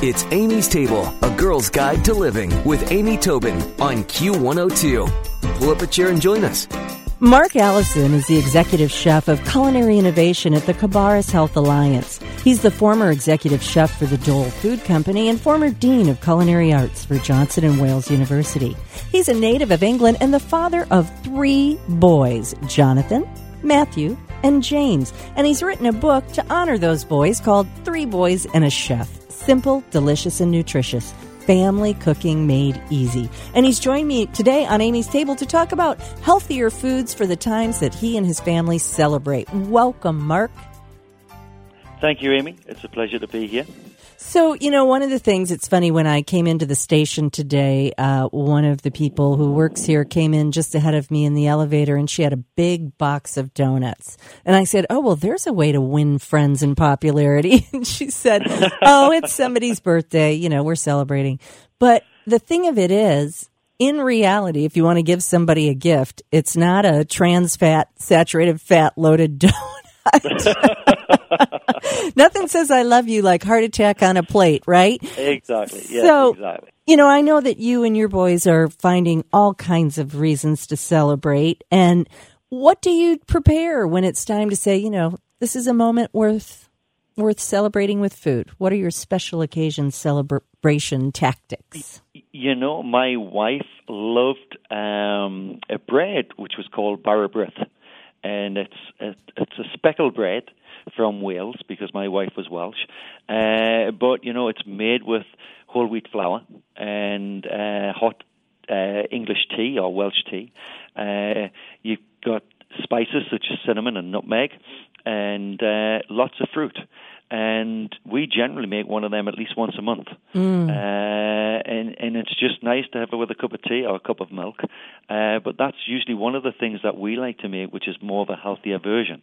It's Amy's Table, a girl's guide to living with Amy Tobin on Q102. Pull up a chair and join us. Mark Allison is the executive chef of culinary innovation at the Cabarrus Health Alliance. He's the former executive chef for the Dole Food Company and former dean of culinary arts for Johnson and Wales University. He's a native of England and the father of three boys, Jonathan, Matthew, and James. And he's written a book to honor those boys called Three Boys and a Chef. Simple, delicious, and nutritious family cooking made easy. And he's joined me today on Amy's Table to talk about healthier foods for the times that he and his family celebrate. Welcome, Mark. Thank you, Amy. It's a pleasure to be here. So, you know, one of the things, it's funny, when I came into the station today, uh, one of the people who works here came in just ahead of me in the elevator and she had a big box of donuts. And I said, Oh, well, there's a way to win friends and popularity. And she said, Oh, it's somebody's birthday. You know, we're celebrating. But the thing of it is, in reality, if you want to give somebody a gift, it's not a trans fat, saturated fat loaded donut. Nothing says I love you like heart attack on a plate, right? Exactly. Yeah, so, exactly. You know, I know that you and your boys are finding all kinds of reasons to celebrate. And what do you prepare when it's time to say, you know, this is a moment worth worth celebrating with food? What are your special occasion celebration tactics? You know, my wife loved um, a bread which was called bara brith, and it's it's a speckled bread from Wales because my wife was Welsh. Uh, but you know, it's made with whole wheat flour and uh, hot uh, English tea or Welsh tea. Uh, you've got spices such as cinnamon and nutmeg, and uh, lots of fruit and we generally make one of them at least once a month. Mm. Uh, and and it's just nice to have it with a cup of tea or a cup of milk. Uh, but that's usually one of the things that we like to make, which is more of a healthier version.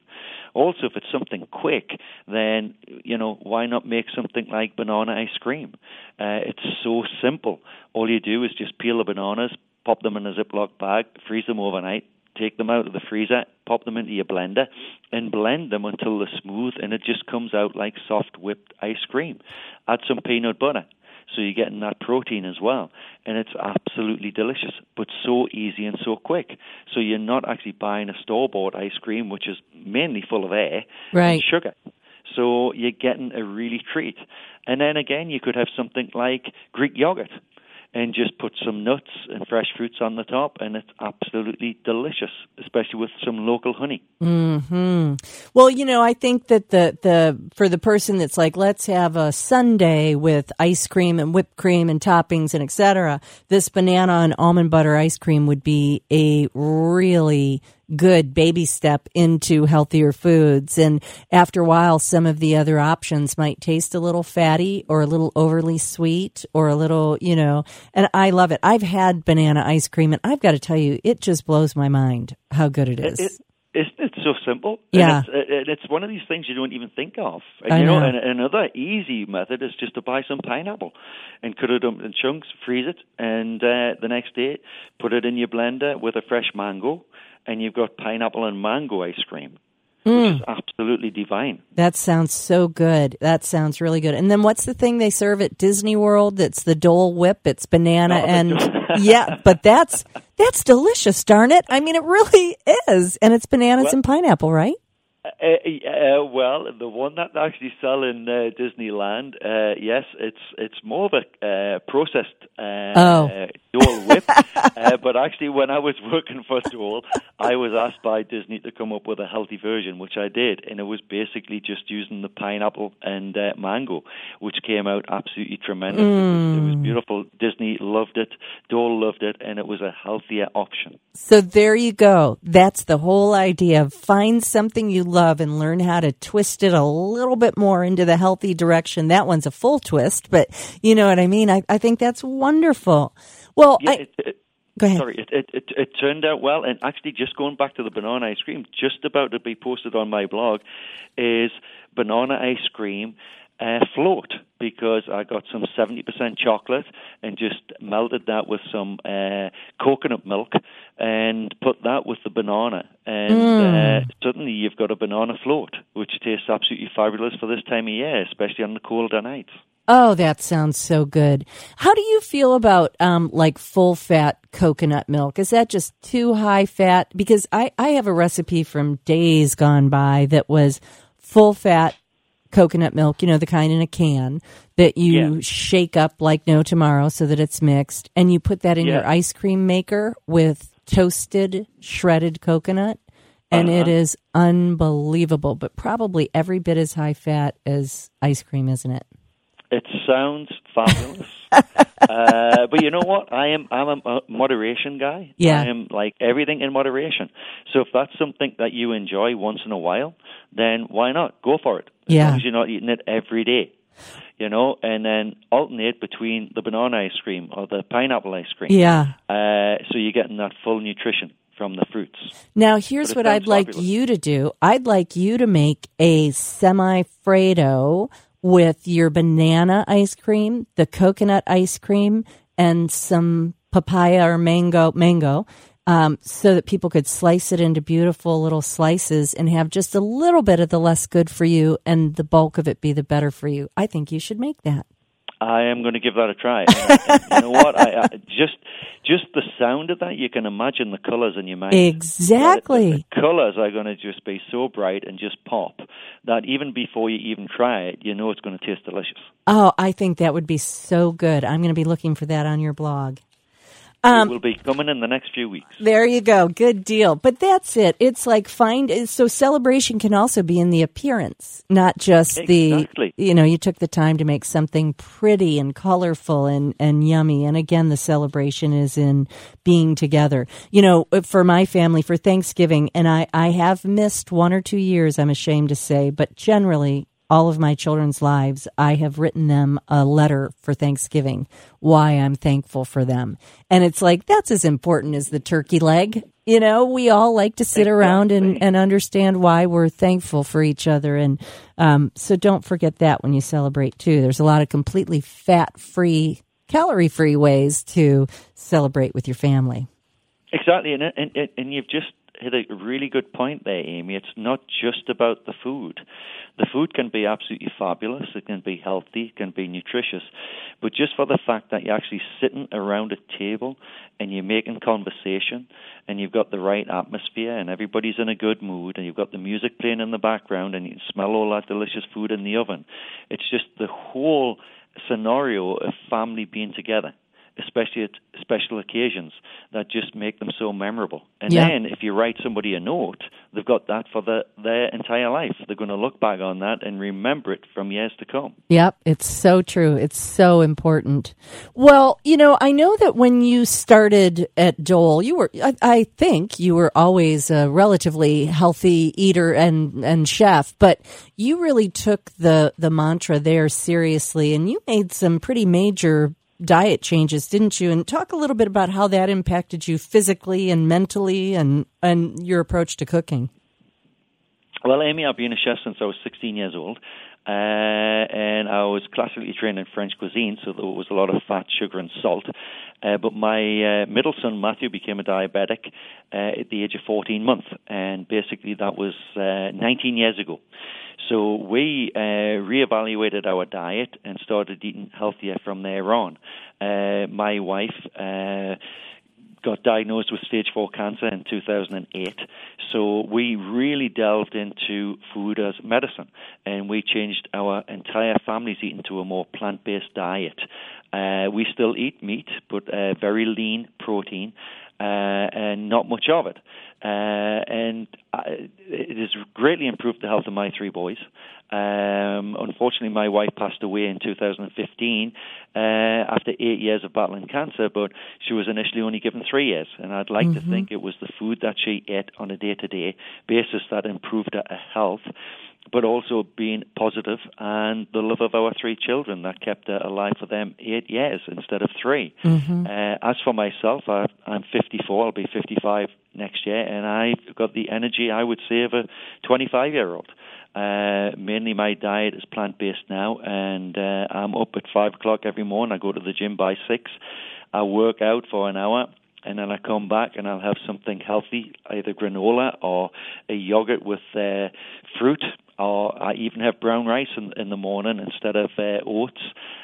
Also, if it's something quick, then you know why not make something like banana ice cream? Uh, it's so simple. All you do is just peel the bananas, pop them in a Ziploc bag, freeze them overnight, take them out of the freezer, pop them into your blender, and blend them until they're smooth and it just comes out like soft whipped ice cream. Add some peanut butter. So you're getting that protein as well. And it's absolutely delicious, but so easy and so quick. So you're not actually buying a store bought ice cream, which is mainly full of air right. and sugar. So you're getting a really treat. And then again, you could have something like Greek yogurt and just put some nuts and fresh fruits on the top, and it's absolutely delicious, especially with some local honey. Hmm. Well, you know, I think that the the for the person that's like, let's have a sundae with ice cream and whipped cream and toppings and etc. This banana and almond butter ice cream would be a really good baby step into healthier foods. And after a while, some of the other options might taste a little fatty or a little overly sweet or a little, you know, and I love it. I've had banana ice cream and I've got to tell you, it just blows my mind how good it is. It, it, isn't it so simple? Yeah. And it's, it, it's one of these things you don't even think of. And, I you know, know. and another easy method is just to buy some pineapple and cut it up in chunks, freeze it, and uh, the next day put it in your blender with a fresh mango, and you've got pineapple and mango ice cream. Mm. Which is absolutely divine. That sounds so good. That sounds really good. And then what's the thing they serve at Disney World? That's the Dole Whip. It's banana Oh, and yeah, but that's that's delicious. Darn it! I mean, it really is, and it's bananas Well- and pineapple, right? Uh, uh, well, the one that they actually sell in uh, Disneyland, uh, yes, it's it's more of a uh, processed uh, Oh. Dole whip. uh, but actually, when I was working for Dole, I was asked by Disney to come up with a healthy version, which I did, and it was basically just using the pineapple and uh, mango, which came out absolutely tremendous. It, was, it was beautiful. Disney loved it, Dole loved it, and it was a healthier option. So there you go. That's the whole idea. Find something you love and learn how to twist it a little bit more into the healthy direction. That one's a full twist, but you know what I mean? I, I think that's wonderful. Well, Yeah, I, it, it, go ahead. Sorry, it, it, it, it turned out well. And actually, just going back to the banana ice cream, just about to be posted on my blog, is banana ice cream uh, float because I got some 70% chocolate and just melted that with some uh, coconut milk and put that with the banana. And Mm. uh, suddenly you've got a banana float, which tastes absolutely fabulous for this time of year, especially on the colder nights. Oh, that sounds so good. How do you feel about um, like full fat coconut milk? Is that just too high fat? Because I, I have a recipe from days gone by that was full fat coconut milk, you know, the kind in a can that you Yeah. shake up like no tomorrow so that it's mixed. And you put that in your ice cream maker with toasted shredded coconut. And it Uh-huh. is unbelievable, but probably every bit as high fat as ice cream, isn't it? It sounds fabulous. uh, but you know what? I am I'm a moderation guy. Yeah. I am like everything in moderation. So if that's something that you enjoy once in a while, then why not? Go for it. As Yeah. long as you're not eating it every day. You know, and then alternate between the banana ice cream or the pineapple ice cream. Yeah. Uh, so you're getting that full nutrition from the fruits. Now, here's what I'd sounds like you to do. I'd like you to make a semi Fredo with your banana ice cream, the coconut ice cream, and some papaya or mango, mango, um, so that people could slice it into beautiful little slices and have just a little bit of the less good for you and the bulk of it be the better for you. I think you should make that. I am going to give that a try. And, and you know what? I, I just just the sound of that, you can imagine the colors in your mind. Exactly. The, the colors are going to just be so bright and just pop that even before you even try it, you know it's going to taste delicious. Oh, I think that would be so good. I'm going to be looking for that on your blog. Um, it will be coming in the next few weeks. There you go. Good deal. But that's it. It's like find so celebration can also be in the appearance, not just Exactly. the you know, you took the time to make something pretty and colorful and and yummy. And again, the celebration is in being together. You know, for my family for Thanksgiving and I I have missed one or two years, I'm ashamed to say, but generally all of my children's lives, I have written them a letter for Thanksgiving, why I'm thankful for them. And it's like, that's as important as the turkey leg. You know, we all like to sit around and, and understand why we're thankful for each other. And um, so don't forget that when you celebrate too. There's a lot of completely fat free, calorie free ways to celebrate with your family. Exactly, and, and and and you've just hit a really good point there, Amy. It's not just about the food. The food can be absolutely fabulous. It can be healthy. It can be nutritious. But just for the fact that you're actually sitting around a table and you're making conversation and you've got the right atmosphere and everybody's in a good mood and you've got the music playing in the background and you can smell all that delicious food in the oven. It's just the whole scenario of family being together especially at special occasions that just make them so memorable. And Yeah. then if you write somebody a note, they've got that for the, their entire life. They're going to look back on that and remember it from years to come. Yep, it's so true. It's so important. Well, you know, I know that when you started at Dole, you were, I, I think you were always a relatively healthy eater and, and chef, but you really took the, the mantra there seriously and you made some pretty major diet changes, didn't you? And talk a little bit about how that impacted you physically and mentally and, and your approach to cooking. Well, Amy, I've been a chef since I was 16 years old. Uh, and I was classically trained in French cuisine, so there was a lot of fat, sugar, and salt. Uh, but my uh, middle son Matthew became a diabetic uh, at the age of 14 months, and basically that was uh, 19 years ago. So we uh, reevaluated our diet and started eating healthier from there on. My wife. Got diagnosed with stage 4 cancer in 2008. So we really delved into food as medicine and we changed our entire family's eating to a more plant based diet. Uh, we still eat meat, but uh, very lean protein. Uh, and not much of it. Uh, and I, it has greatly improved the health of my three boys. Um, unfortunately, my wife passed away in 2015 uh, after eight years of battling cancer, but she was initially only given three years. And I'd like to think it was the food that she ate on a day to day basis that improved her health but also being positive and the love of our three children that kept her alive for them eight years instead of 3 Mm-hmm. Uh, as for myself, I, I'm 54. I'll be 55 next year, and I've got the energy I would say of a 25 year old. Uh, mainly, my diet is plant based now, and uh, I'm up at five o'clock every morning. I go to the gym by six. I work out for an hour, and then I come back and I'll have something healthy, either granola or a yogurt with uh, fruit or I even have brown rice in, in the morning instead of uh, oats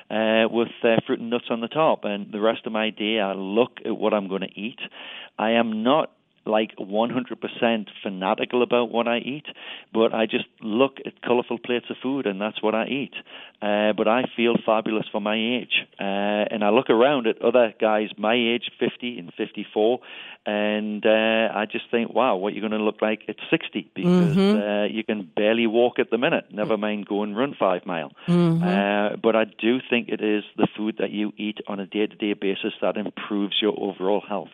uh, with uh, fruit and nuts on the top. And the rest of my day, I look at what I'm going to eat. I am not like 100% fanatical about what I eat, but I just look at colorful plates of food and that's what I eat. Uh, but I feel fabulous for my age. Uh, and I look around at other guys my age, 50 and 54, and uh, I just think, wow, what you're going to look like at 60 because mm-hmm. uh, you can barely walk at the minute, never mind go and run five mile. Mm-hmm. Uh, but I do think it is the food that you eat on a day to day basis that improves your overall health.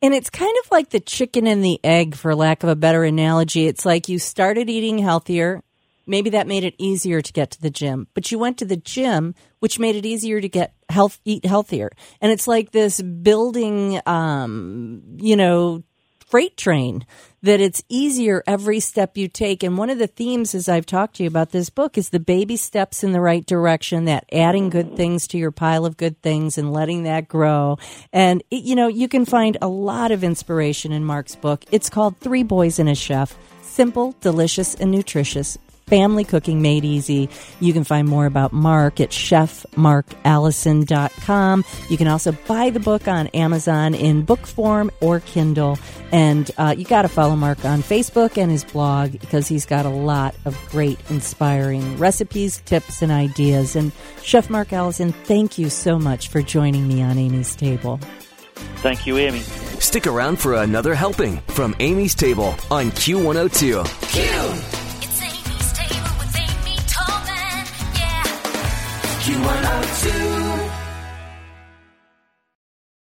And it's kind of like the chicken and the egg, for lack of a better analogy. It's like you started eating healthier. Maybe that made it easier to get to the gym, but you went to the gym, which made it easier to get health, eat healthier. And it's like this building, um, you know, freight train that it's easier every step you take. And one of the themes, as I've talked to you about this book, is the baby steps in the right direction, that adding good things to your pile of good things and letting that grow. And, it, you know, you can find a lot of inspiration in Mark's book. It's called Three Boys and a Chef Simple, Delicious, and Nutritious family cooking made easy. You can find more about Mark at chefmarkallison.com. You can also buy the book on Amazon in book form or Kindle. And uh, you got to follow Mark on Facebook and his blog because he's got a lot of great, inspiring recipes, tips, and ideas. And Chef Mark Allison, thank you so much for joining me on Amy's Table. Thank you, Amy. Stick around for another helping from Amy's Table on Q102. Q!